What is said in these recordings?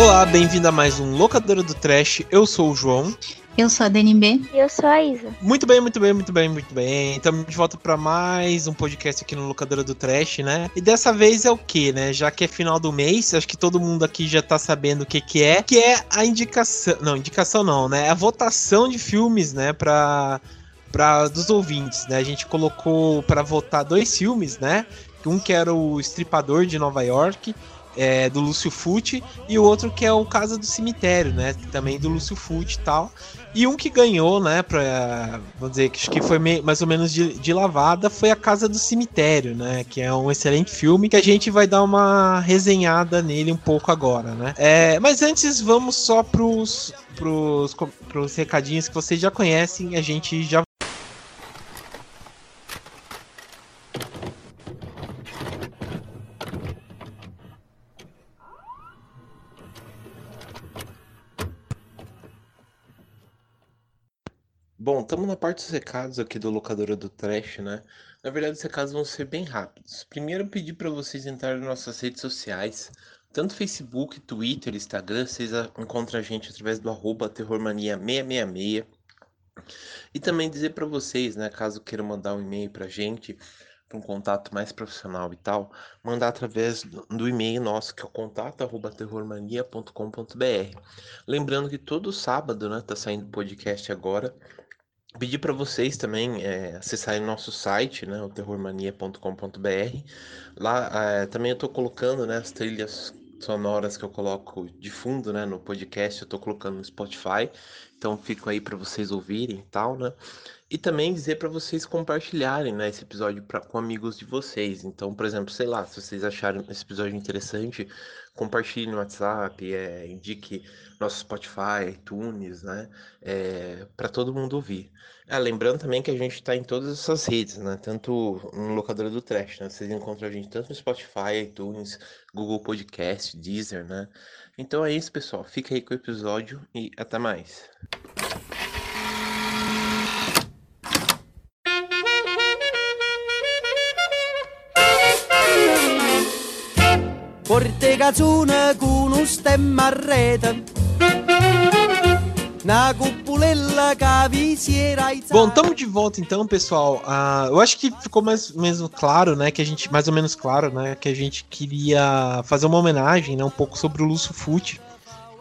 Olá, bem-vindo a mais um Locadora do Trash. Eu sou o João. Eu sou a DNB. E eu sou a Isa. Muito bem, muito bem, muito bem, muito bem. Estamos de volta para mais um podcast aqui no Locadora do Trash, né? E dessa vez é o que, né? Já que é final do mês, acho que todo mundo aqui já tá sabendo o que que é, que é a indicação, não, indicação não, né? A votação de filmes, né, para para dos ouvintes, né? A gente colocou para votar dois filmes, né? Um que era o Estripador de Nova York é, do Lúcio Fucci, e o outro que é o Casa do Cemitério, né? Também do Lúcio Fucci e tal. E um que ganhou, né, pra, vamos dizer, que acho que foi mais ou menos de, de, lavada, foi A Casa do Cemitério, né, que é um excelente filme, que a gente vai dar uma resenhada nele um pouco agora, né. É, mas antes, vamos só pros, pros, pros recadinhos que vocês já conhecem, a gente já Bom, estamos na parte dos recados aqui do Locadora do Trash, né? Na verdade, os recados vão ser bem rápidos. Primeiro, eu pedi para vocês entrarem nas nossas redes sociais, tanto Facebook, Twitter, Instagram, vocês encontram a gente através do arroba terrormania666. E também dizer para vocês, né, caso queiram mandar um e-mail para a gente, para um contato mais profissional e tal, mandar através do, e-mail nosso, que é o contato arroba terrormania.com.br. Lembrando que todo sábado, né, tá saindo podcast agora, Pedir para vocês também é, acessarem nosso site, né, o terrormania.com.br. Lá é, também eu estou colocando né, as trilhas sonoras que eu coloco de fundo né, no podcast, eu estou colocando no Spotify. Então fico aí para vocês ouvirem e tal, né? E também dizer para vocês compartilharem né, esse episódio pra, com amigos de vocês. Então, por exemplo, sei lá, se vocês acharam esse episódio interessante, compartilhe no WhatsApp, é, indique nosso Spotify, iTunes, né? É, para todo mundo ouvir. Ah, lembrando também que a gente está em todas essas redes, né? Tanto no locadora do Trash, né? Vocês encontram a gente tanto no Spotify, iTunes, Google Podcast, Deezer, né? Então é isso, pessoal. Fica aí com o episódio e até mais. Con un stemma a rete na cupulella Bom, estamos de volta então, pessoal. Uh, eu acho que ficou mais mesmo claro, né, que a gente mais ou menos claro, né, que a gente queria fazer uma homenagem, né, um pouco sobre o Lúcio Fucci,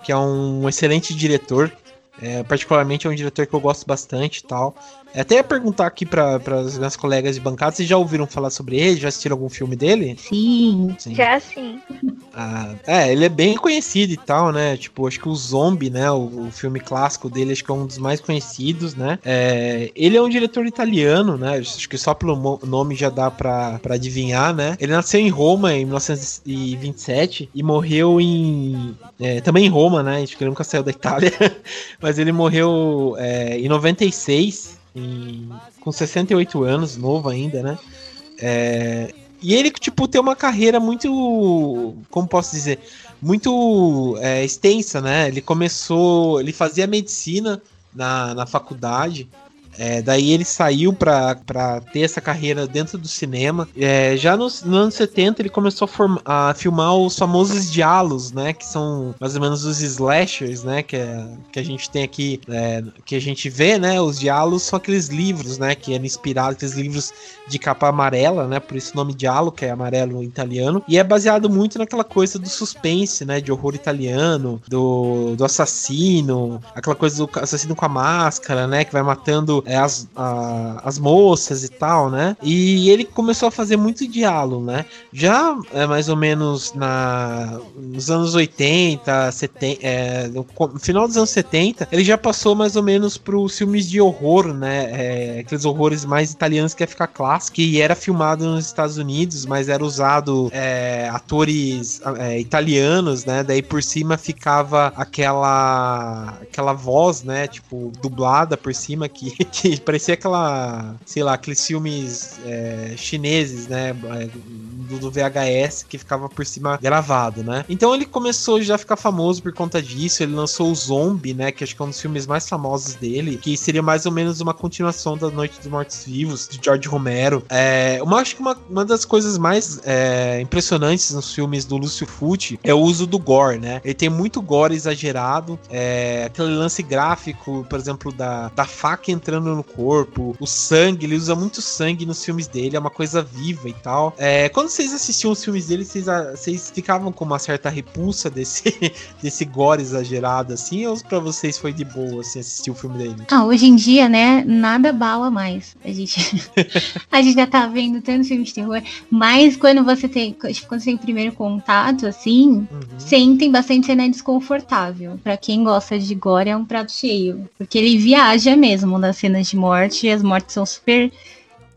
que é um excelente diretor. É, particularmente é um diretor que eu gosto bastante e tal. É, até ia perguntar aqui para as minhas colegas de bancada, vocês já ouviram falar sobre ele? Já assistiram algum filme dele? Sim. sim. Já sim. Ah, é, ele é bem conhecido e tal, né? Tipo, acho que o Zombie, né? O, o filme clássico dele, acho que é um dos mais conhecidos, né? É, ele é um diretor italiano, né? Acho que só pelo nome já dá pra, pra adivinhar, né? Ele nasceu em Roma em 1927 e morreu em. É, também em Roma, né? Acho que ele nunca saiu da Itália. Mas ele morreu é, em 96 em, com 68 anos, novo ainda, né? É, e ele, tipo, tem uma carreira muito. Como posso dizer? Muito é, extensa, né? Ele começou. Ele fazia medicina na, na faculdade. É, daí ele saiu para ter essa carreira dentro do cinema. É, já nos, nos anos 70 ele começou a, a, filmar os famosos diálogos, né? Que são mais ou menos os slashers, né? Que, é, que a gente tem aqui, é, que a gente vê, né? Os diálogos são aqueles livros, né? Que eram inspirados, aqueles livros de capa amarela, né? Por isso o nome diálogo, que é amarelo italiano. E é baseado muito naquela coisa do suspense, né? De horror italiano, do, do assassino, aquela coisa do assassino com a máscara, né? Que vai matando é, as, a, as moças e tal, né? E ele começou a fazer muito diálogo, né? Já é, mais ou menos na, nos anos 80, 70, é, no, final dos anos 70, ele já passou mais ou menos para os filmes de horror, né? É, aqueles horrores mais italianos que ia ficar clássico, que era filmado nos Estados Unidos, mas era usado é, atores é, italianos, né? Daí por cima ficava aquela aquela voz, né? Tipo, dublada por cima que que parecia aquela, sei lá, aqueles filmes é, chineses, né? É, do, do, VHS que ficava por cima gravado, né? Então ele começou já a ficar famoso por conta disso. Ele lançou o Zombie, né? Que acho que é um dos filmes mais famosos dele, que seria mais ou menos uma continuação da Noite dos Mortos Vivos, de George Romero. É, uma, acho que uma, uma das coisas mais é, impressionantes nos filmes do Lúcio Fucci é o uso do gore, né? Ele tem muito gore exagerado, é, aquele lance gráfico, por exemplo, da, da faca entrando no corpo, o sangue, ele usa muito sangue nos filmes dele, é uma coisa viva e tal. É, quando vocês assistiam os filmes dele, vocês, vocês ficavam com uma certa repulsa desse, desse gore exagerado, assim, ou pra vocês foi de boa, assim, assistir o filme dele? Ah, hoje em dia, né, nada bala mais. A gente, a gente já tá vendo tantos filmes de terror, mas quando você tem, quando você tem o primeiro contato, assim, uhum. sentem bastante cena desconfortável. Pra quem gosta de gore, é um prato cheio, porque ele viaja mesmo nas cenas de morte, e as mortes são super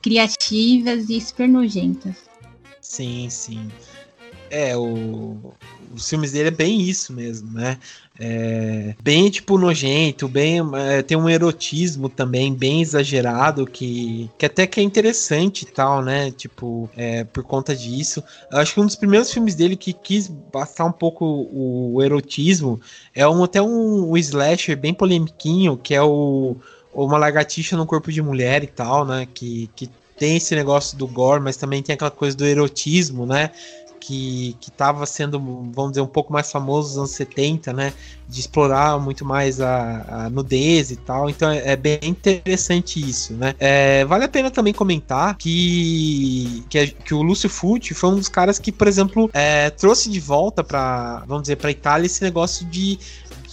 criativas e super nojentas. Sim, sim. É, o, os filmes dele é bem isso mesmo, né? É, bem tipo nojento, bem é, tem um erotismo também bem exagerado que, que até que é interessante e tal, né? Tipo, é, por conta disso. Eu acho que um dos primeiros filmes dele que quis bastar um pouco o, o erotismo é um, até um, um slasher bem polemiquinho, que é o uma lagartixa no corpo de mulher e tal, né? Que, que tem esse negócio do gore, mas também tem aquela coisa do erotismo, né? Que, que tava sendo, vamos dizer, um pouco mais famoso nos anos 70, né? De explorar muito mais a, a nudez e tal. Então é, é bem interessante isso, né? É, vale a pena também comentar que, que, que, o Lúcio Fucci foi um dos caras que, por exemplo, é, trouxe de volta para, vamos dizer, para Itália esse negócio de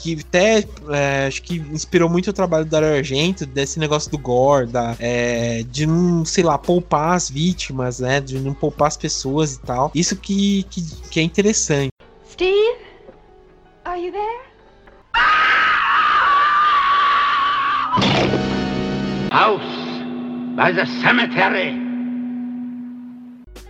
que até é, acho que inspirou muito o trabalho do Dario Argento, desse negócio do gore, da, é, de não, sei lá, poupar as vítimas, né? De não poupar as pessoas e tal. Isso que, que, que é interessante. Steve? Are you there? House by the cemetery.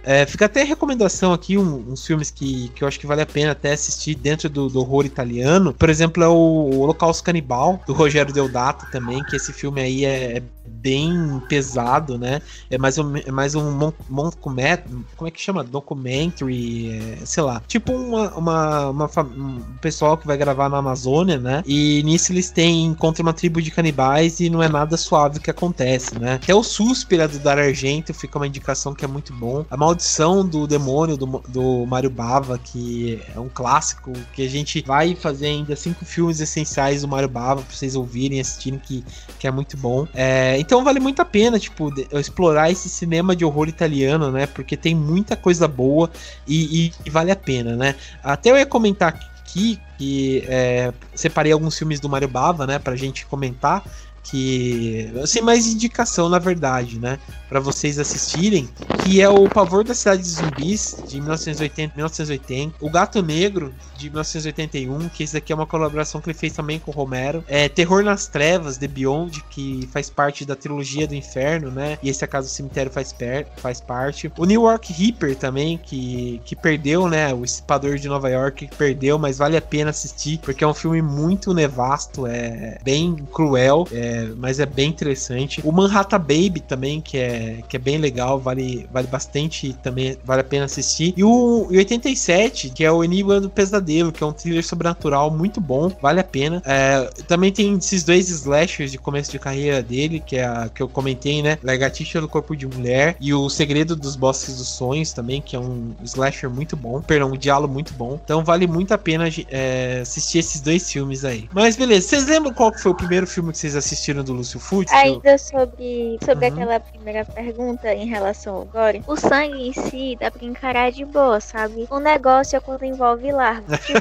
É, fica até recomendação aqui, um, uns filmes que, que eu acho que vale a pena até assistir dentro do, do horror italiano. Por exemplo, é o Holocausto Canibal, do Rogério Deodato também, que esse filme aí é, é bem pesado, né? É mais um, é mais um mon, mon, como é que chama? Documentary, é, sei lá. Tipo uma, uma, uma, um pessoal que vai gravar na Amazônia, né? E nisso eles têm, contra uma tribo de canibais e não é nada suave que acontece, né? Até o Suspira do Dar Argento fica uma indicação que é muito bom. A Maldição do Demônio do, do Mario Bava, que é um clássico, que a gente vai fazer ainda cinco filmes essenciais do Mario Bava pra vocês ouvirem, assistirem, que, que é muito bom. É, então vale muito a pena, tipo, explorar esse cinema de horror italiano, né? Porque tem muita coisa boa e, e, e vale a pena, né? Até eu ia comentar aqui que é, separei alguns filmes do Mario Bava, né, pra gente comentar que assim mais indicação na verdade, né, para vocês assistirem, que é o Pavor da Cidade de Zumbis de 1980, 1980, O Gato Negro de 1981, que esse daqui é uma colaboração que ele fez também com o Romero, é Terror nas Trevas The Beyond, que faz parte da trilogia do Inferno, né? E esse acaso do cemitério faz, faz parte. O New York Reaper também, que, que perdeu, né? O Estipador de Nova York que perdeu, mas vale a pena assistir, porque é um filme muito nevasto, é bem cruel, é, mas é bem interessante. O Manhattan Baby também, que é que é bem legal, vale, vale bastante também, vale a pena assistir. E o e 87, que é o Enigma do Pesadelo, que é um thriller sobrenatural muito bom, vale a pena. É, também tem esses dois slashers de começo de carreira dele, que é a que eu comentei, né? Lagartixa do Corpo de Mulher e O Segredo dos Bosques dos Sonhos também, que é um slasher muito bom, perdão, um diálogo muito bom. Então vale muito a pena é, assistir esses dois filmes aí. Mas beleza, vocês lembram qual foi o primeiro filme que vocês assistiram do Lúcio Fucci? Ainda sobre, sobre uhum. aquela primeira pergunta em relação ao gore, o sangue em si dá pra encarar de boa, sabe? O negócio é quando envolve larva. Tipo,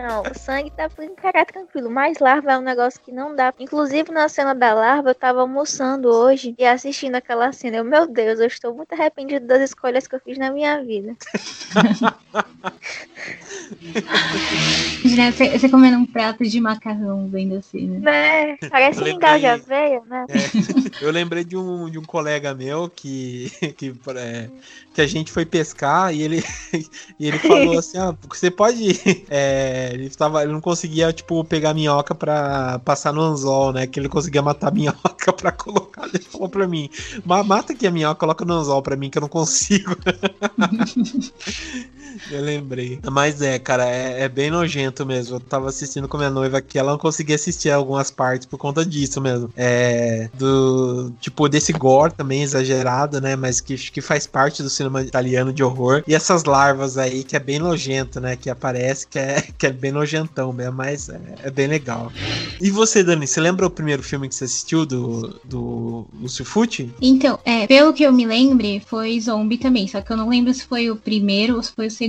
não, o sangue dá pra encarar tranquilo, mas larva é um negócio que não dá. Inclusive na cena da larva, eu tava almoçando hoje e assistindo aquela cena. Eu, meu Deus, eu estou muito arrependido das escolhas que eu fiz na minha vida. Você, comendo um prato de macarrão vendo assim, né? Né? Parece Eu mingau de lembrei- aveia, né? É, eu lembrei de um, de um colega meu que, que, é, que a gente foi pescar e ele, e ele falou assim: ah, você pode. é, ele, tava, ele não conseguia, tipo, pegar minhoca pra passar no anzol, né? Que ele conseguia matar a minhoca pra colocar. Ele falou pra mim: "Ma- mata aqui a minhoca, coloca no anzol pra mim que eu não consigo. Eu lembrei. Mas é, cara, é, é bem nojento mesmo. Eu tava assistindo com minha noiva aqui, ela não conseguia assistir algumas partes por conta disso mesmo. É. Do. Tipo, desse gore também exagerado, né? Mas que, que faz parte do cinema italiano de horror. E essas larvas aí, que é bem nojento, né? Que aparece, que é, que é bem nojentão mesmo, mas é, é bem legal. E você, Dani, você lembra o primeiro filme que você assistiu do, do Lúcio Fucci? Então, é, pelo que eu me lembre, foi Zombie também. Só que eu não lembro se foi o primeiro ou se foi o segundo.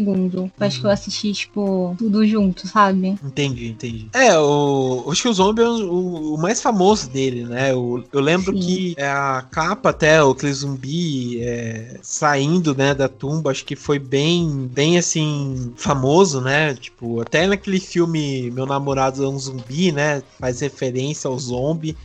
Eu acho que eu assisti, tipo, tudo junto, sabe? Entendi, entendi. É, o, acho que o Zombie é o, o mais famoso dele, né? O- eu lembro Sim. que é a capa até, o aquele zumbi é, saindo, né, da tumba, acho que foi bem, bem assim, famoso, né? Tipo, até naquele filme Meu Namorado é um Zumbi, né? Faz referência ao zombie.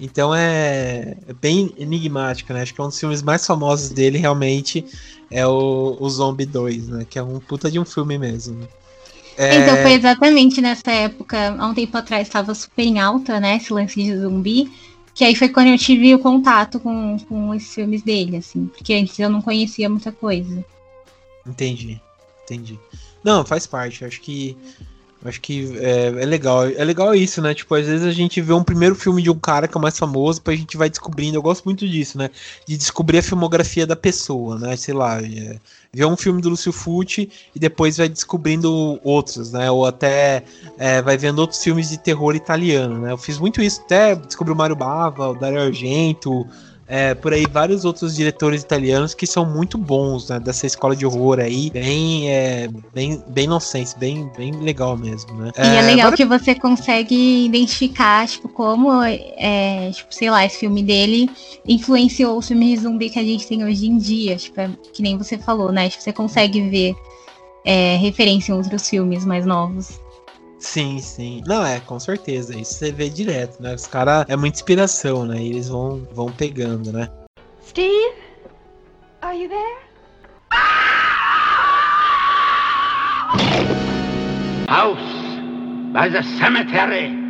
Então é, é bem enigmático, né? Acho que é um dos filmes mais famosos dele, realmente, é o, o Zombie 2, né? Que é um puta de um filme mesmo. É, Então foi exatamente nessa época, há um tempo atrás, estava super em alta, né? Esse lance de zumbi. Que aí foi quando eu tive o contato com, com esses filmes dele, assim. Porque antes eu não conhecia muita coisa. Entendi, entendi. Não, faz parte. Acho que acho que é, é legal. É legal isso, né? Tipo, às vezes a gente vê um primeiro filme de um cara que é mais famoso, pra gente vai descobrindo. Eu gosto muito disso, né? De descobrir a filmografia da pessoa, né? Sei lá, é, ver um filme do Lúcio Fucci e depois vai descobrindo outros, né? Ou até é, vai vendo outros filmes de terror italiano, né? Eu fiz muito isso, até descobri o Mário Bava, o Dario Argento, é, por aí vários outros diretores italianos que são muito bons, né? Dessa escola de horror aí, bem, é, bem, bem nonsense, bem, bem legal mesmo, né? E é legal agora- que você consegue identificar, tipo, como, é, tipo, sei lá, esse filme dele influenciou os filmes de zumbi que a gente tem hoje em dia. Tipo, é, que nem você falou, né? Tipo, você consegue ver é, referência em outros filmes mais novos. Sim, sim. Não, é, com certeza. Isso você vê direto, né? Os caras é muita inspiração, né? E eles vão, vão pegando, né? Steve? Are you there? House by the cemetery.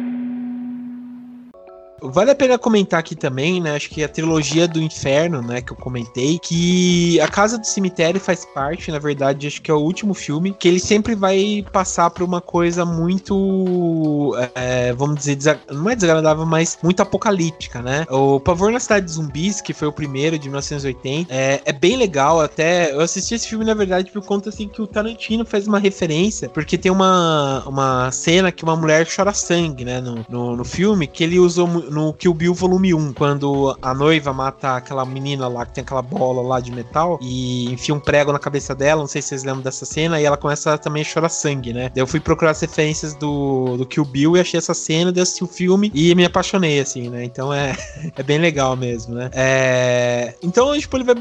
Vale a pena comentar aqui também, né? Acho que a trilogia do inferno, né? Que eu comentei, que a Casa do Cemitério faz parte, na verdade, acho que é o último filme, que ele sempre vai passar por uma coisa muito, é, vamos dizer, não é desagradável, mas muito apocalíptica, né? O Pavor na Cidade de Zumbis, que foi o primeiro de 1980, é, é bem legal. Até eu assisti esse filme, na verdade, por conta assim que o Tarantino faz uma referência, porque tem uma, uma cena que uma mulher chora sangue, né? No, no, no filme, que ele usou no Kill Bill Volume 1, quando a noiva mata aquela menina lá que tem aquela bola lá de metal e enfia um prego na cabeça dela. Não sei se vocês lembram dessa cena, e ela começa também a chorar sangue, né? Daí eu fui procurar as referências do, do Kill Bill e achei essa cena, daí assisti o filme e me apaixonei, assim, né? Então é, é bem legal mesmo, né? É, então, tipo, ele vai,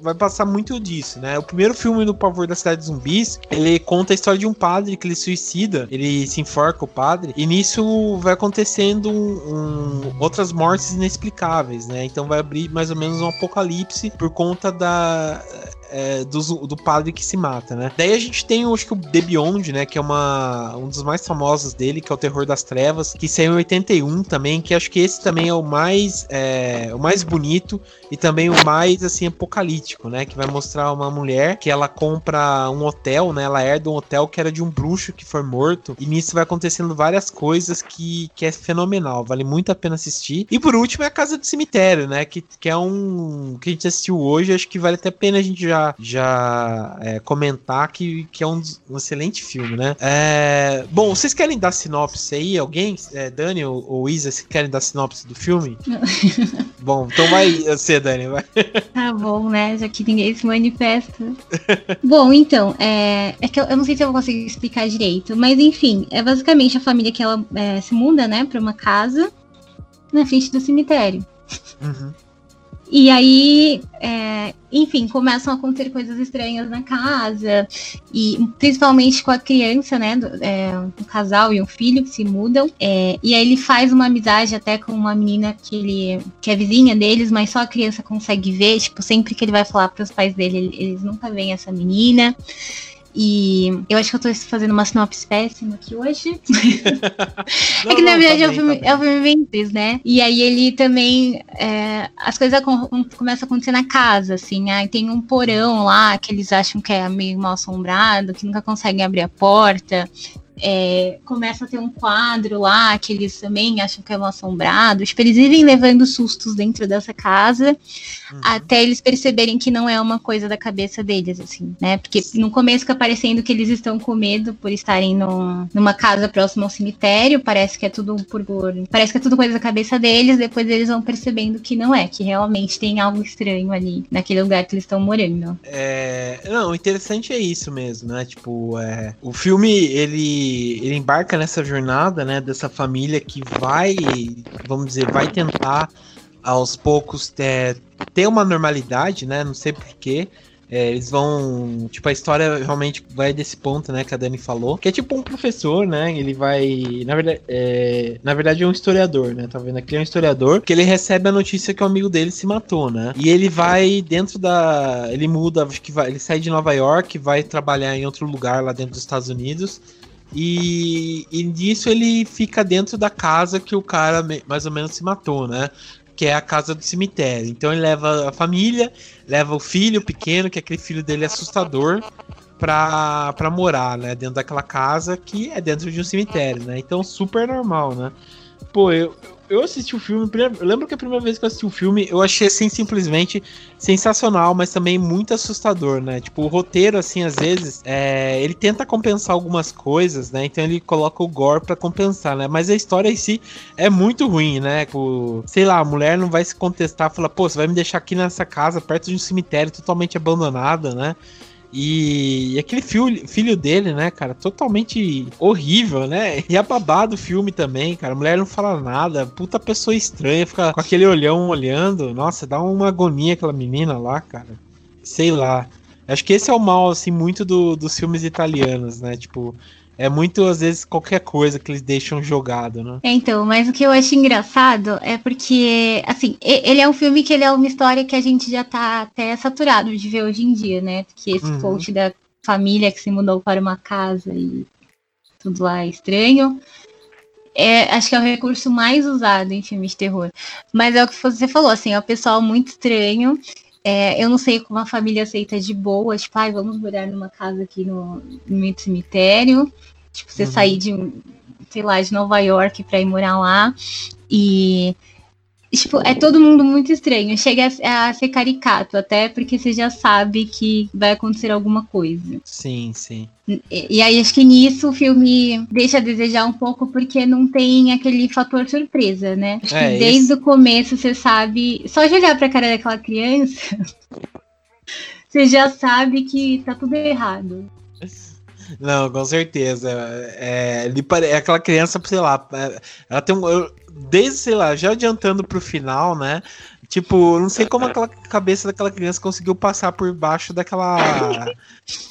vai passar muito disso, né? O primeiro filme do Pavor da Cidade de Zumbis, ele conta a história de um padre que ele suicida, ele se enforca o padre, e nisso vai acontecendo um- outras mortes inexplicáveis, né? Então vai abrir mais ou menos um apocalipse por conta da é, do, do padre que se mata, né? Daí a gente tem, acho que o The Beyond, né? Que é uma, um dos mais famosos dele, que é o Terror das Trevas, que saiu em 81 também, que acho que esse também é o mais, é, o mais bonito e também o mais, assim, apocalíptico, né? Que vai mostrar uma mulher que ela compra um hotel, né? Ela herda um hotel que era de um bruxo que foi morto, e nisso vai acontecendo várias coisas que, que é fenomenal, vale muito a pena assistir. E por último é a Casa do Cemitério, né? Que, que é um que a gente assistiu hoje, acho que vale até a pena a gente já, já é, comentar que, que é um, um excelente filme, né? É, bom, vocês querem dar sinopse aí? Alguém? É, Dani ou, ou Isa, vocês querem dar sinopse do filme? bom, então vai você, Dani, vai. Tá bom, né? Já que ninguém se manifesta. bom, então, é, é que eu, eu não sei se eu vou conseguir explicar direito, mas enfim, é basicamente a família que ela é, se muda, né, pra uma casa na frente do cemitério. Uhum. E aí, é, enfim, começam a acontecer coisas estranhas na casa, e principalmente com a criança, né? Do, é, um casal e um filho que se mudam. É, e aí ele faz uma amizade até com uma menina que ele que é vizinha deles, mas só a criança consegue ver. Tipo, sempre que ele vai falar para os pais dele, eles nunca veem essa menina. E eu acho que eu tô fazendo uma sinopse péssima aqui hoje. não, é que na verdade tá é, o filme, tá é o filme bem triste, né? E aí ele também. É, as coisas com, começam a acontecer na casa, assim. Aí tem um porão lá que eles acham que é meio mal assombrado, que nunca conseguem abrir a porta é, começa a ter um quadro lá que eles também acham que é um assombrado. Tipo, eles vivem levando sustos dentro dessa casa uhum. até eles perceberem que não é uma coisa da cabeça deles, assim, né? Porque no começo fica parecendo que eles estão com medo por estarem no, numa casa próxima ao cemitério. Parece que é tudo por. Parece que é tudo coisa da cabeça deles. Depois eles vão percebendo que não é, que realmente tem algo estranho ali naquele lugar que eles estão morando. É. Não, o interessante é isso mesmo, né? Tipo, é, o filme, ele ele embarca nessa jornada, né, dessa família que vai, vamos dizer, vai tentar aos poucos ter, ter uma normalidade, né? Não sei porquê. É, eles vão. Tipo, a história realmente vai desse ponto, né? Que a Dani falou. Que é tipo um professor, né? Ele vai. Na verdade, é, na verdade é um historiador, né? Tá vendo aqui? É um historiador. Que ele recebe a notícia que o amigo dele se matou, né? E ele vai dentro da. Ele muda, acho que vai. Ele sai de Nova York, vai trabalhar em outro lugar lá dentro dos Estados Unidos. E, e nisso ele fica dentro da casa que o cara mais ou menos se matou, né? Que é a casa do cemitério. Então ele leva a família, leva o filho pequeno, que é aquele filho dele assustador, pra, pra morar, né? Dentro daquela casa que é dentro de um cemitério, né? Então super normal, né? Pô, eu, eu assisti o filme, eu lembro que a primeira vez que eu assisti o filme, eu achei assim simplesmente sensacional, mas também muito assustador, né? Tipo, o roteiro, assim, às vezes, é, ele tenta compensar algumas coisas, né? Então ele coloca o gore para compensar, né? Mas a história em si é muito ruim, né? Tipo, sei lá, a mulher não vai se contestar, fala, pô, você vai me deixar aqui nessa casa, perto de um cemitério totalmente abandonada, né? E, aquele filho, filho dele, né, cara, totalmente horrível, né? E a babá do filme também, cara. A mulher não fala nada, puta pessoa estranha, fica com aquele olhão olhando. Nossa, dá uma agonia aquela menina lá, cara. Sei lá. Acho que esse é o mal, assim, muito do, dos filmes italianos, né? Tipo, é muito, às vezes, qualquer coisa que eles deixam jogado, né? É, então, mas o que eu acho engraçado é porque, assim, ele é um filme que ele é uma história que a gente já tá até saturado de ver hoje em dia, né? Porque esse uhum. post da família que se mudou para uma casa e tudo lá é estranho. É, acho que é o recurso mais usado em filmes de terror. Mas é o que você falou, assim, é o pessoal muito estranho. É, eu não sei como a família aceita de boa, tipo, ai, vamos morar numa casa aqui no, no meio do cemitério. Tipo, você uhum. sair de, sei lá, de Nova York para ir morar lá. E tipo, é todo mundo muito estranho. Chega a, a, ser caricato, até porque você já sabe que vai acontecer alguma coisa. Sim, sim. E, e, aí acho que nisso o filme deixa a desejar um pouco porque não tem aquele fator surpresa, né? Acho é, que desde esse... o começo você sabe. Só de olhar pra cara daquela criança, você já sabe que tá tudo errado. Não, com certeza. É, ele é aquela criança, sei lá, é, ela tem um. Eu, desde, sei lá, já adiantando pro final, né? Tipo, não sei como aquela cabeça daquela criança conseguiu passar por baixo daquela.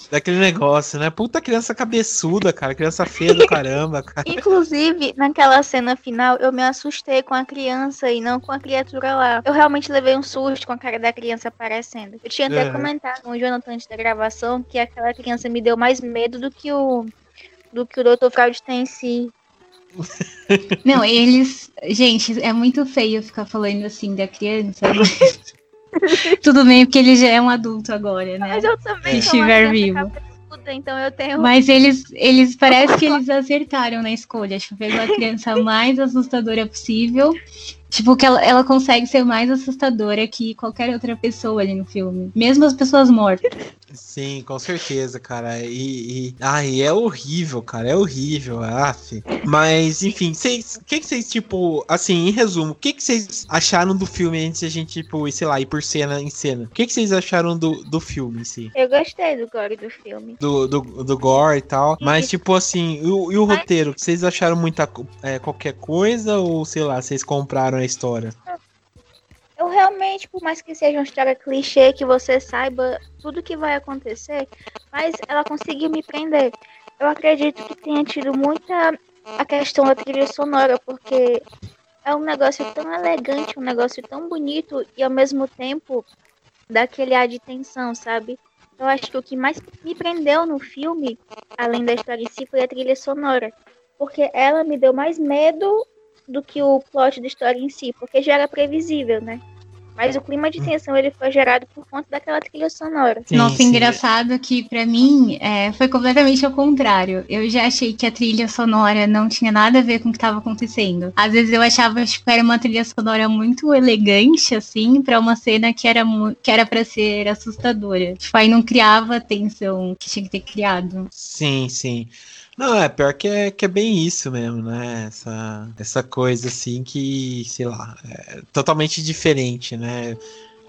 daquele negócio, né? Puta criança cabeçuda, cara. Criança feia do caramba, cara. Inclusive, naquela cena final, eu me assustei com a criança e não com a criatura lá. Eu realmente levei um susto com a cara da criança aparecendo. Eu tinha até é. comentado com o Jonathan antes da gravação que aquela criança me deu mais medo do que o. do que o Dr. Freud tem em si. Não, eles. Gente, é muito feio ficar falando assim da criança. Mas... Tudo bem, porque ele já é um adulto agora, né? Mas eu também. Se estiver vivo. Então eu tenho. Mas eles, eles parece que eles acertaram na escolha. Tipo, fez a criança mais assustadora possível Tipo, que ela, ela consegue ser mais assustadora que qualquer outra pessoa ali no filme. Mesmo as pessoas mortas. Sim, com certeza, cara. E, e, ai, é horrível, cara. É horrível, af. Mas, enfim, vocês. O que, vocês, tipo, assim, em resumo, o que, vocês acharam do filme antes de a gente, tipo, sei lá, ir por cena em cena? O que, vocês acharam do, do filme em si? Eu gostei do gore do filme. Do, do, do gore e tal. Mas, tipo, assim, e o, e o roteiro? Vocês acharam muita é, qualquer coisa? Ou, sei lá, vocês compraram história? Eu realmente, por mais que seja uma história clichê, que você saiba tudo que vai acontecer, mas ela conseguiu me prender. Eu acredito que tenha tido muita a questão da trilha sonora, porque é um negócio tão elegante, um negócio tão bonito e ao mesmo tempo daquele ar de tensão, sabe? Eu acho que o que mais me prendeu no filme, além da história em si, foi a trilha sonora. Porque ela me deu mais medo do que o plot da história em si, porque já era previsível, né? Mas o clima de tensão ele foi gerado por conta daquela trilha sonora. Sim, Nossa, sim. engraçado que para mim é, foi completamente ao contrário. Eu já achei que a trilha sonora não tinha nada a ver com o que estava acontecendo. Às vezes eu achava tipo, que era uma trilha sonora muito elegante, assim, para uma cena que era que era para ser assustadora. Tipo, aí não criava a tensão que tinha que ter criado. Sim, sim. Não, é pior que é, que é bem isso mesmo, né? Essa, essa coisa assim que, sei lá, é totalmente diferente, né?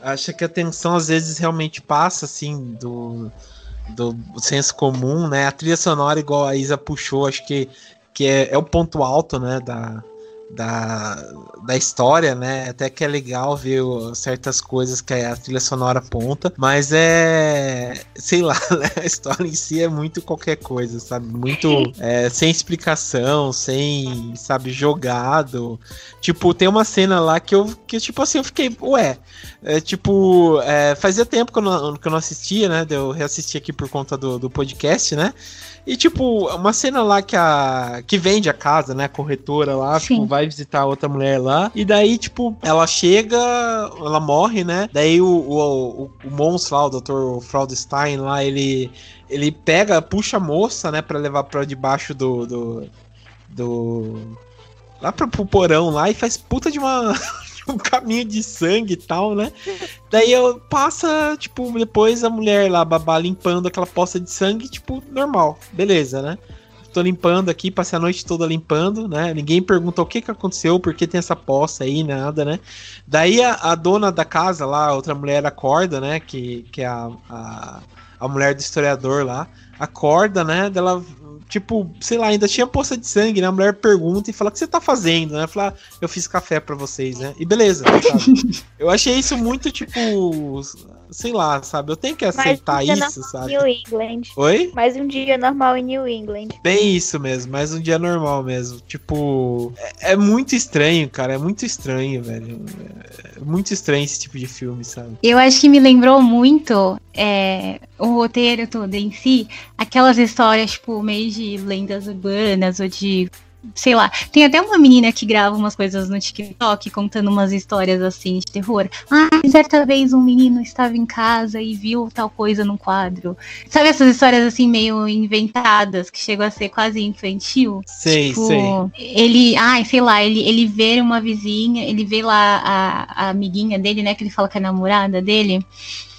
Acho que a tensão às vezes realmente passa assim do, do senso comum, né? A trilha sonora, igual a Isa puxou, acho que, que é, é o ponto alto, né? Da, da, da história, né? Até que é legal ver certas coisas que a trilha sonora aponta, mas é. sei lá, né? A história em si é muito qualquer coisa, sabe? Muito é, sem explicação, sem, sabe, jogado. Tipo, tem uma cena lá que eu, que, tipo assim, eu fiquei, ué. É, tipo, é, fazia tempo que eu, não, que eu não assistia, né? Eu reassisti aqui por conta do, do podcast, né? E, tipo, uma cena lá que a. que vende a casa, né? A corretora lá, tipo, vai visitar outra mulher lá. E daí, tipo, ela chega, ela morre, né? Daí o, o, o, o monstro lá, o Dr. Fraudstein lá, ele. Ele pega, puxa a moça, né, pra levar pra debaixo do. do, do lá pro, pro porão lá e faz puta de uma um caminho de sangue e tal, né? Daí eu passa, tipo, depois a mulher lá, babá, limpando aquela poça de sangue, tipo, normal, beleza, né? Tô limpando aqui, passei a noite toda limpando, né? Ninguém pergunta o que que aconteceu, por que tem essa poça aí, nada, né? Daí a, a dona da casa lá, outra mulher acorda, né? Que, que é a, a, a mulher do historiador lá, acorda, né? Dela tipo, sei lá, ainda tinha poça de sangue, né? A mulher pergunta e fala: O que você tá fazendo? Né? Fala: Eu fiz café para vocês, né? E beleza? Eu achei isso muito, tipo, sei lá, sabe? Eu tenho que aceitar um isso, sabe? New England. Oi? Mais um dia normal em New England. Bem isso mesmo, mais um dia normal mesmo. Tipo, é, é muito estranho, cara. É muito estranho, velho. É muito estranho esse tipo de filme, sabe? Eu acho que me lembrou muito é, o roteiro todo em si, aquelas histórias, tipo, meio de lendas urbanas ou de sei lá, tem até uma menina que grava umas coisas no TikTok contando umas histórias assim de terror. Ah, certa vez um menino estava em casa e viu tal coisa no quadro. Sabe essas histórias assim meio inventadas que chegam a ser quase infantil? Sei, tipo, sei. Ele, ai, sei lá, ele, ele vê uma vizinha, ele vê lá a, a amiguinha dele, né, que ele fala que é namorada dele.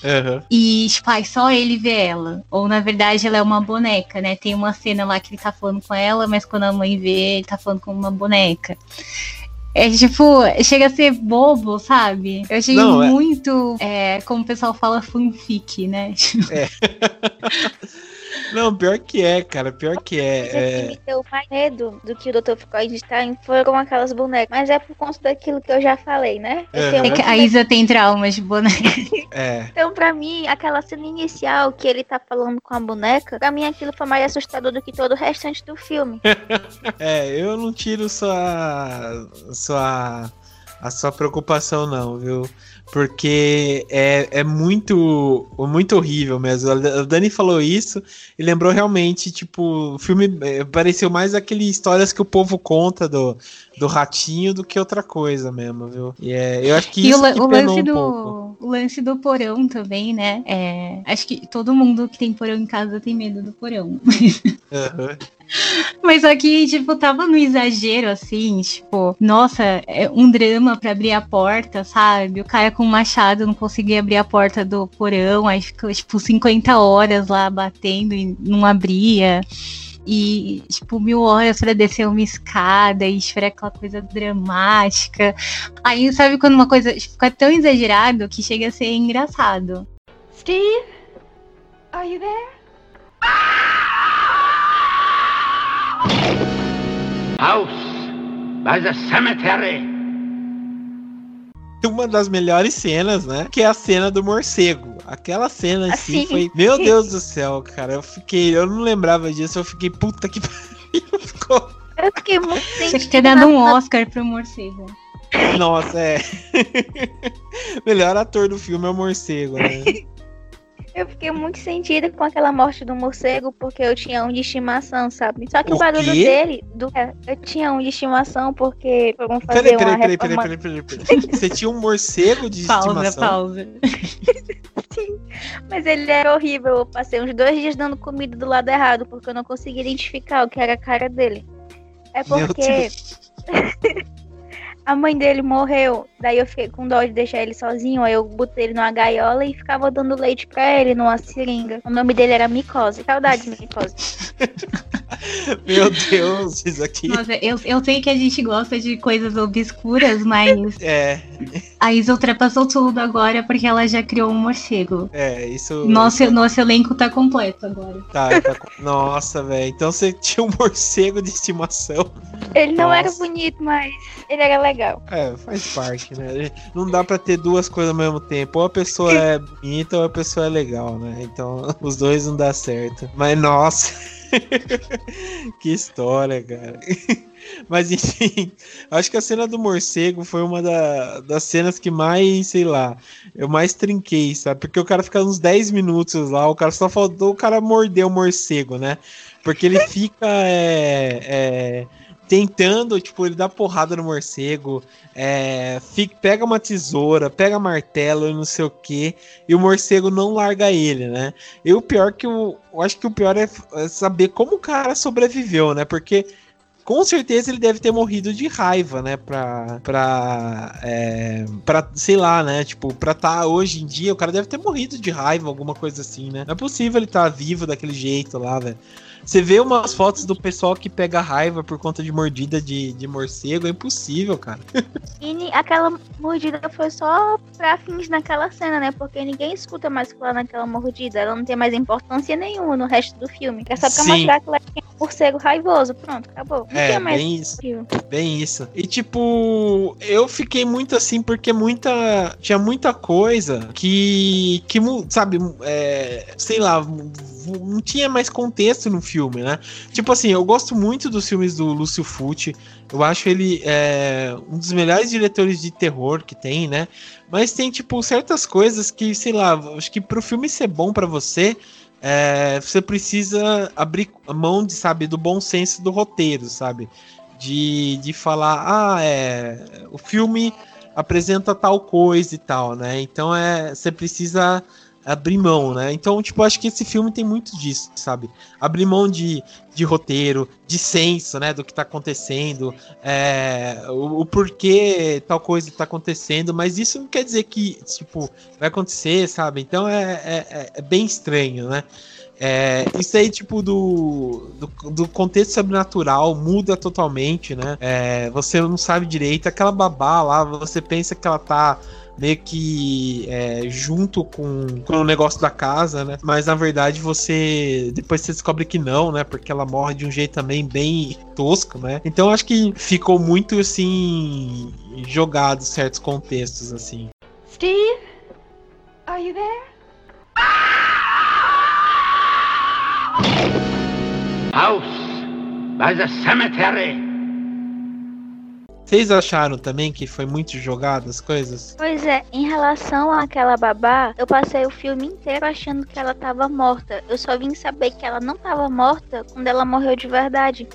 Uhum. E, tipo, ai, só ele vê ela. Ou, na verdade, ela é uma boneca, né? Tem uma cena lá que ele tá falando com ela, mas quando a mãe vê, ele tá falando com uma boneca. É tipo, chega a ser bobo, sabe? Eu achei Não, é muito, é... É, como o pessoal fala, fanfic, né? É. Não, pior que é, cara. Pior que é. É... que me deu mais medo do que o Dr. Freudstein foram aquelas bonecas. Mas é por conta daquilo que eu já falei, né? É. que a Isa tem traumas de boneca. É. Então, pra mim, aquela cena inicial que ele tá falando com a boneca, pra mim aquilo foi mais assustador do que todo o restante do filme. é, eu não tiro sua. sua. a sua preocupação, não, viu? Porque é, é muito muito horrível mesmo. A Dani falou isso e lembrou realmente, tipo, o filme é, pareceu mais aquele histórias que o povo conta do, do ratinho do que outra coisa mesmo, viu? E é, eu acho que e isso o, que o lance um do pouco. o lance do porão também, né? É, acho que todo mundo que tem porão em casa tem medo do porão. Uhum. Mas aqui, tipo, tava no exagero, assim, tipo, nossa, é um drama pra abrir a porta, sabe? O cara com um machado não conseguia abrir a porta do porão, aí ficou, tipo, 50 horas lá batendo e não abria e, tipo, mil horas para descer uma escada e esperar aquela coisa dramática. Aí, sabe quando uma coisa fica tão exagerado que chega a ser engraçado. Steve? Are you there? House by the cemetery. Uma das melhores cenas, né? Que é a cena do morcego. Aquela cena assim Assim. foi. Meu Deus do céu, cara. Eu fiquei. Eu não lembrava disso. Eu fiquei, puta que pariu. Ficou. Eu fiquei muito Tinha que ter dado um Oscar pro morcego. Nossa, é. Melhor ator do filme é o morcego, né? Eu fiquei muito sentida com aquela morte do morcego, porque eu tinha um de estimação, sabe? Só que o, O barulho quê? dele, do... é, eu tinha um de estimação, porque vamos fazer Peraí, uma peraí, peraí, peraí, peraí, peraí, peraí. Você tinha um morcego de Pausa, estimação? pausa. Mas ele era horrível. Eu passei uns dois dias dando comida do lado errado, porque eu não conseguia identificar o que era a cara dele. É Meu porque Deus. a mãe dele morreu. Daí eu fiquei com dó de deixar ele sozinho. Aí eu botei ele numa gaiola e ficava dando leite pra ele numa seringa. O nome dele era Micose. Saudades, Micose. Meu Deus, isso aqui. Nossa, eu, eu sei que a gente gosta de coisas obscuras, mas É, a Isa ultrapassou tudo agora porque ela já criou um morcego. é, isso. Nosso, nosso elenco tá completo agora. Tá, tá Nossa, velho. Então você tinha um morcego de estimação. Ele não era Nossa. bonito, mas ele era legal. É, faz parte, né? Não dá pra ter duas coisas ao mesmo tempo. Ou a pessoa é bonita ou a pessoa é legal, né? Então os dois não dá certo. Mas nossa. que história, cara. Mas enfim, acho que a cena do morcego foi uma da- das cenas que mais, sei lá, eu mais trinquei, sabe? Porque o cara fica uns 10 minutos lá, o cara só faltou o cara morder o morcego, né? Porque ele fica é, é, tentando, tipo, ele dá porrada no morcego, é, fica- pega uma tesoura, pega martelo e não sei o que, e o morcego não larga ele, né? E o pior que o. Eu acho que o pior é, é saber como o cara sobreviveu, né? Porque com certeza ele deve ter morrido de raiva, né? Pra. Pra. É, pra sei lá, né? Tipo, pra tá hoje em dia, o cara deve ter morrido de raiva, alguma coisa assim, né? Não é possível ele estar vivo daquele jeito lá, velho. Você vê umas fotos do pessoal que pega raiva por conta de mordida de, de morcego, é impossível, cara. E aquela mordida foi só pra fins naquela cena, né? Porque ninguém escuta mais falar naquela mordida. Ela não tem mais importância nenhuma no resto do filme. É só pra Sim. mostrar que ela tinha um morcego raivoso. Pronto, acabou. Não É, mais bem isso. Bem isso. E tipo, eu fiquei muito assim porque muita. Tinha muita coisa que. que sabe, é, sei lá, não tinha mais contexto no filme, né? Tipo assim, eu gosto muito dos filmes do Lúcio Fucci. Eu acho ele é, um dos melhores diretores de terror que tem, né? Mas tem, tipo, certas coisas que, sei lá, acho que pro filme ser bom pra você. É, você precisa abrir mão de, sabe, do bom senso do roteiro, sabe? de, de falar, ah, é, o filme apresenta tal coisa e tal, né? Então é, você precisa abrir mão, né? Então, tipo, acho que esse filme tem muito disso, sabe? Abrir mão de, de roteiro, de senso, né? Do que tá acontecendo, é, o, o porquê tal coisa tá acontecendo, mas isso não quer dizer que, tipo, vai acontecer, sabe? Então é, é, é- é bem estranho, né? É, isso aí, tipo, do, do, do contexto sobrenatural muda totalmente, né? É, você não sabe direito. Aquela babá lá, você pensa que ela tá meio que é, junto com, com o negócio da casa, né? Mas na verdade você. Depois você descobre que não, né? Porque ela morre de um jeito também bem tosco, né? Então acho que ficou muito assim. jogado certos contextos, assim. Steve? Are you there? House by the cemetery. Vocês acharam também que foi muito jogado as coisas? Pois é, em relação àquela babá, eu passei o filme inteiro achando que ela tava morta. Eu só vim saber que ela não tava morta quando ela morreu de verdade.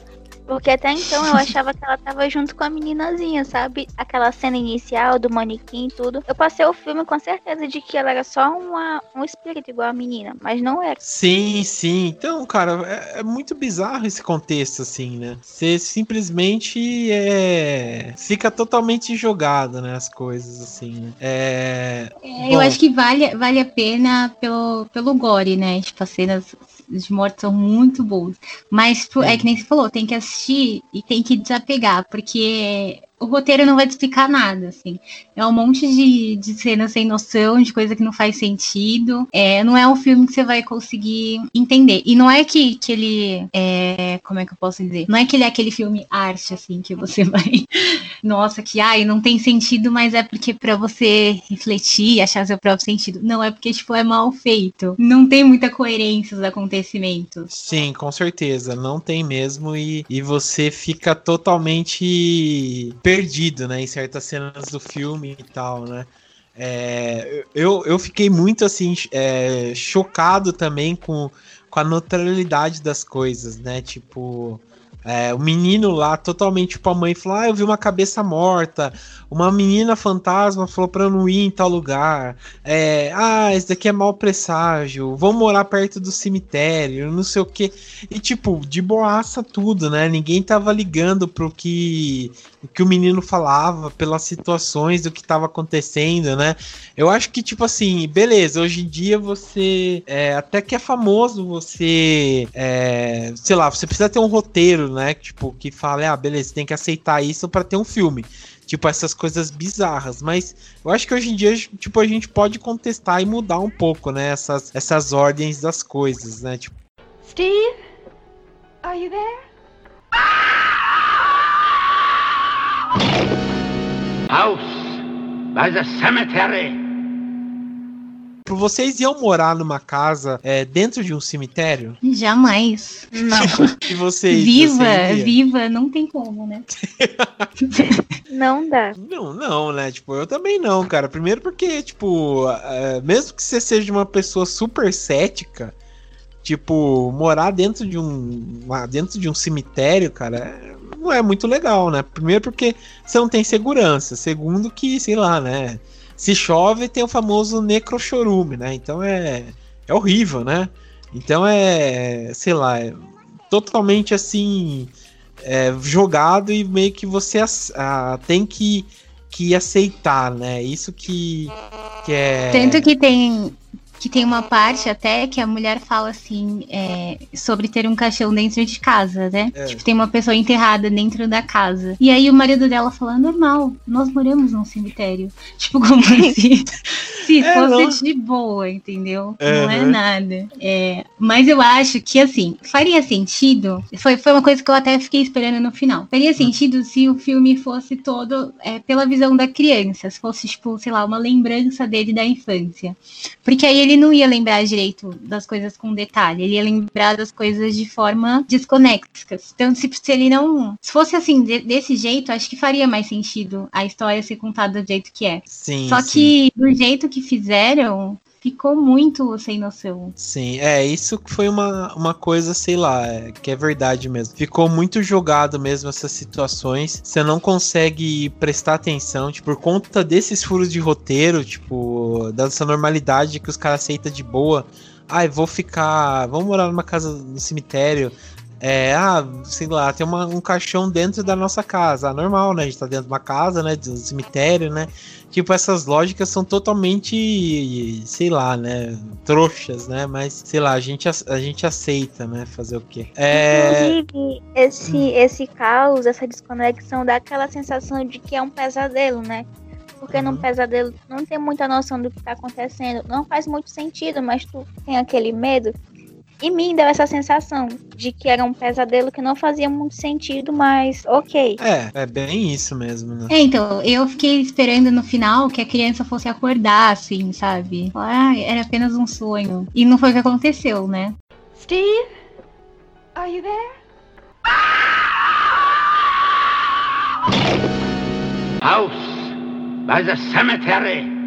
Porque até então eu achava que ela tava junto com a meninazinha, sabe? Aquela cena inicial do manequim e tudo. Eu passei o filme com a certeza de que ela era só uma, um espírito igual a menina, mas não era. Sim, sim. Então, cara, é, é muito bizarro esse contexto, assim, né? Você simplesmente é, fica totalmente jogado, né? As coisas, assim, né? É, É, eu acho que vale, vale a pena pelo, pelo gore, né? Tipo, as cenas de morte são muito boas. Mas tu- é Sim. que nem você falou, tem que assistir e tem que desapegar, porque o roteiro não vai te explicar nada, assim. É um monte de, de cena sem noção, de coisa que não faz sentido. É, não é um filme que você vai conseguir entender. E não é que, que ele é. Como é que eu posso dizer? Não é que ele é aquele filme arte, assim, que você vai. Nossa, que ai, não tem sentido, mas é porque para você refletir, achar seu próprio sentido. Não, é porque, tipo, é mal feito. Não tem muita coerência os acontecimentos. Sim, com certeza. Não tem mesmo. E, e você fica totalmente perdido, né? Em certas cenas do filme e tal, né? É, eu, eu fiquei muito assim é, chocado também com, com a neutralidade das coisas, né? Tipo, é, o menino lá, totalmente, tipo, a mãe falou: Ah, eu vi uma cabeça morta. Uma menina fantasma falou pra eu não ir em tal lugar. É, ah, esse daqui é mau presságio. Vou morar perto do cemitério, não sei o que. E, tipo, de boaça tudo, né? Ninguém tava ligando pro que, o que o menino falava, pelas situações do que tava acontecendo, né? Eu acho que, tipo assim, beleza, hoje em dia você. É, até que é famoso você. É, sei lá, você precisa ter um roteiro né? Tipo, que fala, ah, beleza, tem que aceitar isso para ter um filme. Tipo, essas coisas bizarras. Mas eu acho que hoje em dia, tipo, a gente pode contestar e mudar um pouco, né? Essas, essas ordens das coisas, né? Tipo... Steve? Are you there? House by the cemetery vocês iam morar numa casa é, dentro de um cemitério? Jamais. Não. e vocês? Viva, você viva, não tem como, né? não dá. Não, não, né? Tipo, eu também não, cara. Primeiro porque, tipo, é, mesmo que você seja uma pessoa super cética, tipo, morar dentro de um dentro de um cemitério, cara, não é muito legal, né? Primeiro porque você não tem segurança. Segundo que, sei lá, né? se chove, tem o famoso necrochorume, né? Então é, é horrível, né? Então é, sei lá, é totalmente assim é, jogado e meio que você a, tem que, que aceitar, né? Isso que, que é. Tanto que tem que tem uma parte até que a mulher fala assim é, sobre ter um caixão dentro de casa, né? É. Tipo, tem uma pessoa enterrada dentro da casa. E aí o marido dela fala, normal, nós moramos num cemitério. Tipo, como assim? Se é, fosse não. de boa, entendeu? Não é nada. É, mas eu acho que, assim, faria sentido. Foi, foi uma coisa que eu até fiquei esperando no final. Faria sentido se o filme fosse todo é, pela visão da criança. Se fosse, tipo, sei lá, uma lembrança dele da infância. Porque aí ele ele não ia lembrar direito das coisas com detalhe, ele ia lembrar das coisas de forma desconexas. Então, se, se ele não. Se fosse assim, de, desse jeito, acho que faria mais sentido a história ser contada do jeito que é. Sim. Só sim. que do jeito que fizeram, ficou muito sem noção. Sim, é, isso foi uma, uma coisa, sei lá, é, que é verdade mesmo. Ficou muito jogado mesmo essas situações. Você não consegue prestar atenção, tipo, por conta desses furos de roteiro, tipo, dessa normalidade que os caras aceitam de boa. Ai, vou ficar. Vamos morar numa casa no cemitério. É, ah, sei lá, tem uma, um caixão dentro da nossa casa. Normal, né? A gente tá dentro de uma casa, né? Um cemitério, né? Tipo, essas lógicas são totalmente, sei lá, né? Trouxas, né? Mas, sei lá, a gente, a gente aceita, né? Fazer o quê? É... Inclusive, esse, hum. esse caos, essa desconexão dá aquela sensação de que é um pesadelo, né? Porque uhum. num pesadelo não tem muita noção do que tá acontecendo. Não faz muito sentido, mas tu tem aquele medo. E mim deu essa sensação de que era um pesadelo que não fazia muito sentido, mas ok. É, é bem isso mesmo, né? É, então, eu fiquei esperando no final que a criança fosse acordar, assim, sabe? Ah, era apenas um sonho. E não foi o que aconteceu, né? Steve? Are you there? House by the cemetery.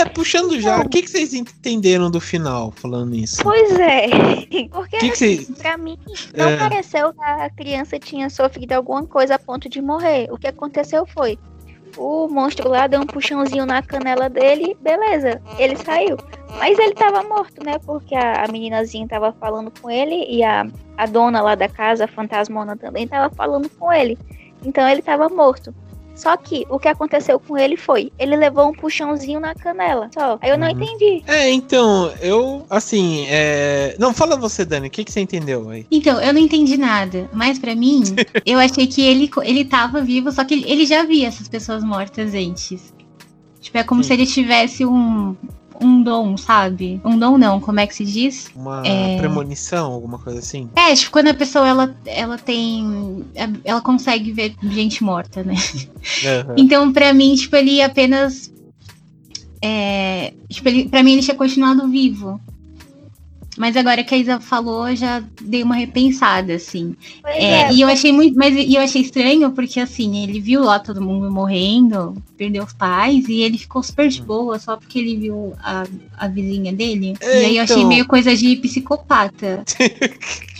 É, puxando já, o que, que vocês entenderam do final, falando isso? Pois é, porque que que assim, pra mim não é... pareceu que a criança tinha sofrido alguma coisa a ponto de morrer. O que aconteceu foi, o monstro lá deu um puxãozinho na canela dele, beleza, ele saiu. Mas ele tava morto, né? Porque a, a meninazinha tava falando com ele e a, a dona lá da casa, a fantasmona, também tava falando com ele. Então ele tava morto. Só que o que aconteceu com ele foi, ele levou um puxãozinho na canela. Só. Aí eu não Uhum. entendi. É, então, eu, assim, é... Não, fala você, Dani, o que, que você entendeu aí? Então, eu não entendi nada. Mas pra mim, eu achei que ele, ele tava vivo, só que ele, ele já via essas pessoas mortas antes. Tipo, é como Sim. se ele tivesse um, um dom, sabe? Um dom não, como é que se diz? Uma É. premonição, alguma coisa assim? É, tipo, quando a pessoa ela, ela tem. Ela consegue ver gente morta, né? Aham. Então, pra mim, tipo, ele apenas. É, tipo, ele, pra mim, ele tinha continuado vivo. Mas agora que a Isa falou, eu já dei uma repensada, assim. É, é, e eu achei muito. Mas e eu achei estranho, porque assim, ele viu lá todo mundo morrendo, perdeu os pais, e ele ficou super de boa só porque ele viu a, a vizinha dele. É, e aí eu achei então. meio coisa de psicopata.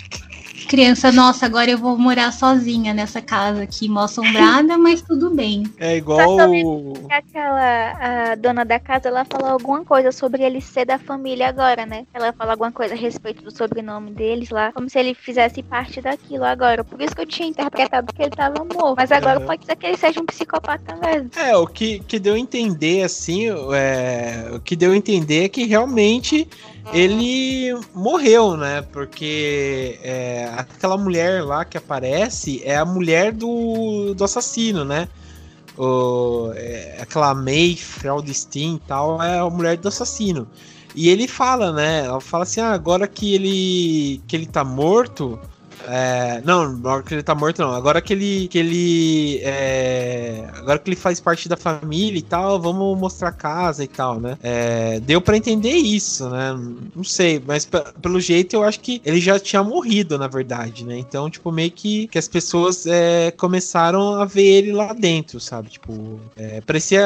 Criança, nossa, agora eu vou morar sozinha nessa casa aqui, mal assombrada, mas tudo bem. É igual. Que Aquela a dona da casa, ela falou alguma coisa sobre ele ser da família agora, né? Ela falou alguma coisa a respeito do sobrenome deles lá, como se ele fizesse parte daquilo agora. Por isso que eu tinha interpretado que ele tava morto. Mas agora Aham. pode ser que ele seja um psicopata mesmo. É, o que, que deu a entender, assim, é, o que deu a entender é que realmente ele morreu, né? Porque é, aquela mulher lá que aparece é a mulher do, do assassino, né? O, é, aquela May Feldstein e tal é a mulher do assassino. E ele fala, né? Ela fala assim: ah, agora que ele, que ele tá morto. É, não, agora que ele tá morto, não. Agora que ele. Que ele é, agora que ele faz parte da família e tal, vamos mostrar a casa e tal, né? É, deu pra entender isso, né? Não sei, mas pe- pelo jeito eu acho que ele já tinha morrido, na verdade, né? Então, tipo, meio que, que as pessoas é, começaram a ver ele lá dentro, sabe? Tipo, é, parecia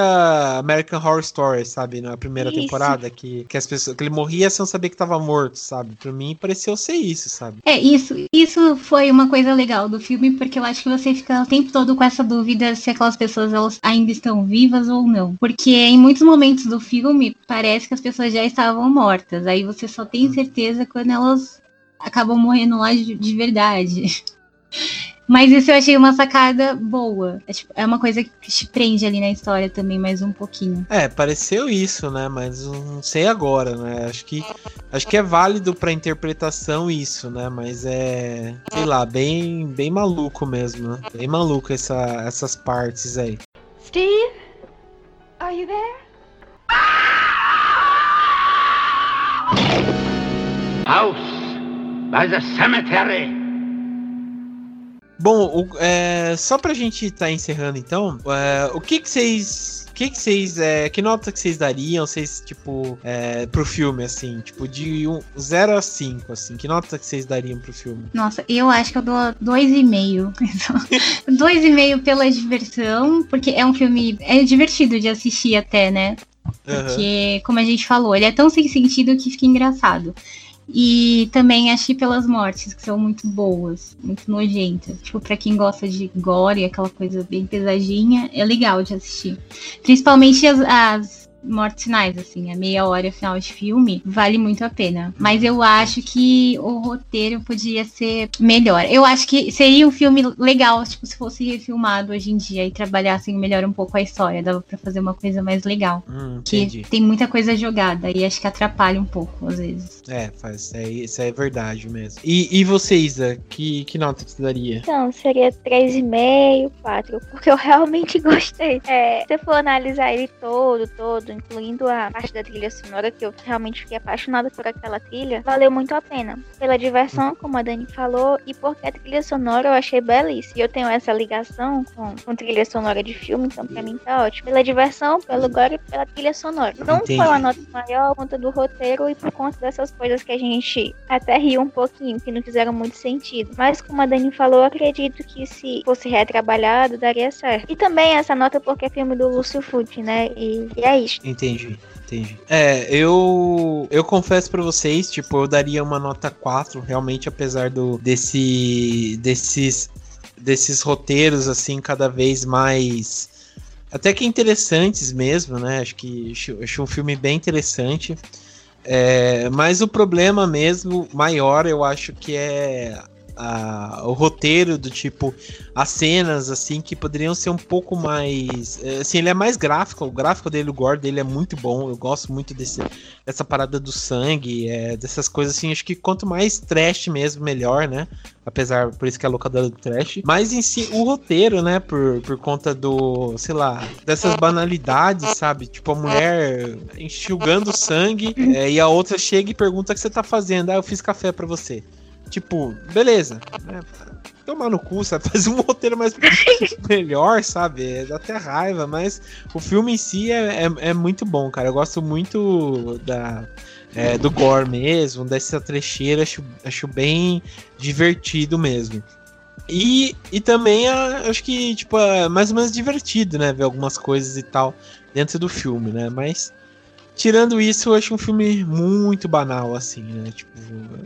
American Horror Story, sabe? Na primeira Isso. temporada, que, que as pessoas. que ele morria sem saber que tava morto, sabe? Pra mim pareceu ser isso, sabe? É, isso, isso foi uma coisa legal do filme, porque eu acho que você fica o tempo todo com essa dúvida se aquelas pessoas elas ainda estão vivas ou não. Porque em muitos momentos do filme parece que as pessoas já estavam mortas. Aí você só tem certeza quando elas acabam morrendo lá de, de verdade. Mas isso eu achei uma sacada boa. É, tipo, é uma coisa que te prende ali na história também mais um pouquinho. É, pareceu isso, né? Mas não sei agora, né? Acho que acho que é válido pra interpretação isso, né? Mas é, sei lá, bem bem maluco mesmo, né? Bem maluco essa, essas partes aí. Steve? Are you there? House by the cemetery. Bom, o- é, só pra gente estar encerrando então, é, o que que vocês. Que que vocês. É, que nota que vocês dariam, vocês, tipo, é, pro filme, assim? Tipo, de 0 a 5, assim. Que nota que vocês dariam pro filme? Nossa, eu acho que eu dou dois e meio. dois e meio pela diversão, porque é um filme é divertido de assistir até, né? Porque, como a gente falou, ele é tão sem sentido que fica engraçado. E também achei pelas mortes, que são muito boas, muito nojentas. Tipo, pra quem gosta de gore, aquela coisa bem pesadinha, é legal de assistir. Principalmente as, as mortes finais, assim, a meia hora final de filme, vale muito a pena. Mas eu acho que o roteiro podia ser melhor. Eu acho que seria um filme legal, tipo, se fosse refilmado hoje em dia e trabalhassem melhor um pouco a história. Dava pra fazer uma coisa mais legal. Hum, Que entendi. tem muita coisa jogada e acho que atrapalha um pouco, às vezes. É, faz, isso, é, isso é verdade mesmo. E, e você, Isa, que, que nota que você daria? Então, seria 3,5, 4, porque eu realmente gostei. É, se eu for analisar ele todo, todo, incluindo a parte da trilha sonora, que eu realmente fiquei apaixonada por aquela trilha, valeu muito a pena. Pela diversão, como a Dani falou, e porque a trilha sonora eu achei belíssima. E eu tenho essa ligação com, com trilha sonora de filme, então pra mim tá ótimo. Pela diversão, pelo gore e pela trilha sonora. Não Entendi. foi uma nota maior por conta do roteiro e por conta dessas coisas que a gente até riu um pouquinho, que não fizeram muito sentido. Mas como a Dani falou, eu acredito que se fosse retrabalhado, daria certo. E também essa nota porque é filme do Lúcio Fucci, né? E, e é isso. Entendi, entendi. É, eu eu confesso pra vocês, tipo, eu daria uma nota 4, realmente, apesar do desse desses desses roteiros assim cada vez mais até que interessantes mesmo, né? Acho que acho um filme bem interessante. É, mas o problema mesmo maior, eu acho que é o roteiro do tipo as cenas assim que poderiam ser um pouco mais é, assim ele é mais gráfico o gráfico dele o gore dele é muito bom eu gosto muito desse dessa parada do sangue é, dessas coisas assim acho que quanto mais trash mesmo melhor né? Apesar por isso que é a locadora do trash. Mas em si o roteiro né por, por conta do sei lá dessas banalidades sabe? Tipo a mulher enxugando sangue é, e a outra chega e pergunta o que você tá fazendo. Ah eu fiz café para você Tipo, beleza. Né? Tomar no cu, sabe? Fazer um roteiro mais melhor, sabe? É, dá até raiva, mas o filme em si é, é, é muito bom, cara. Eu gosto muito da, é, do gore mesmo, dessa trecheira, acho, acho bem divertido mesmo. E, e também acho que, tipo, é mais ou menos divertido, né? Ver algumas coisas e tal dentro do filme, né? Mas Tirando isso, eu acho um filme muito banal, assim, né? Tipo,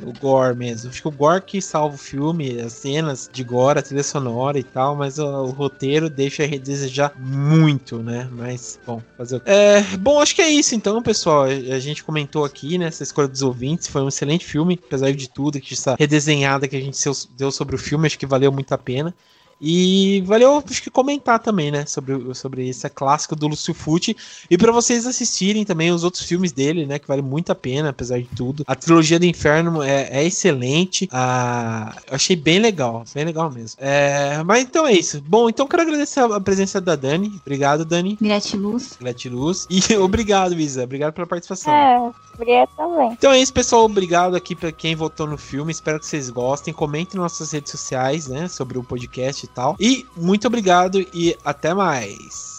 o gore mesmo. Acho que o gore que salva o filme, as cenas de gore, a trilha sonora e tal, mas o, o roteiro deixa a desejar muito, né? Mas, bom, fazer o é, Bom, acho que é isso então, pessoal. A gente comentou aqui, né? Essa escolha dos ouvintes. Foi um excelente filme, apesar de tudo, que essa redesenhada que a gente deu sobre o filme, acho que valeu muito a pena. E valeu acho que comentar também, né, sobre, sobre esse clássico do Lúcio Fucci. E para vocês assistirem também os outros filmes dele, né, que vale muito a pena, apesar de tudo. A trilogia do Inferno é, é excelente. Ah, achei bem legal, bem legal mesmo. É, mas então é isso. Bom, então quero agradecer a presença da Dani. Obrigado, Dani. Gratiluz. Gratiluz. E obrigado, Isa. Obrigado pela participação. É, obrigado também. Então é isso, pessoal. Obrigado aqui para quem votou no filme. Espero que vocês gostem. Comentem nas nossas redes sociais, né, sobre o podcast tal. E muito obrigado e até mais.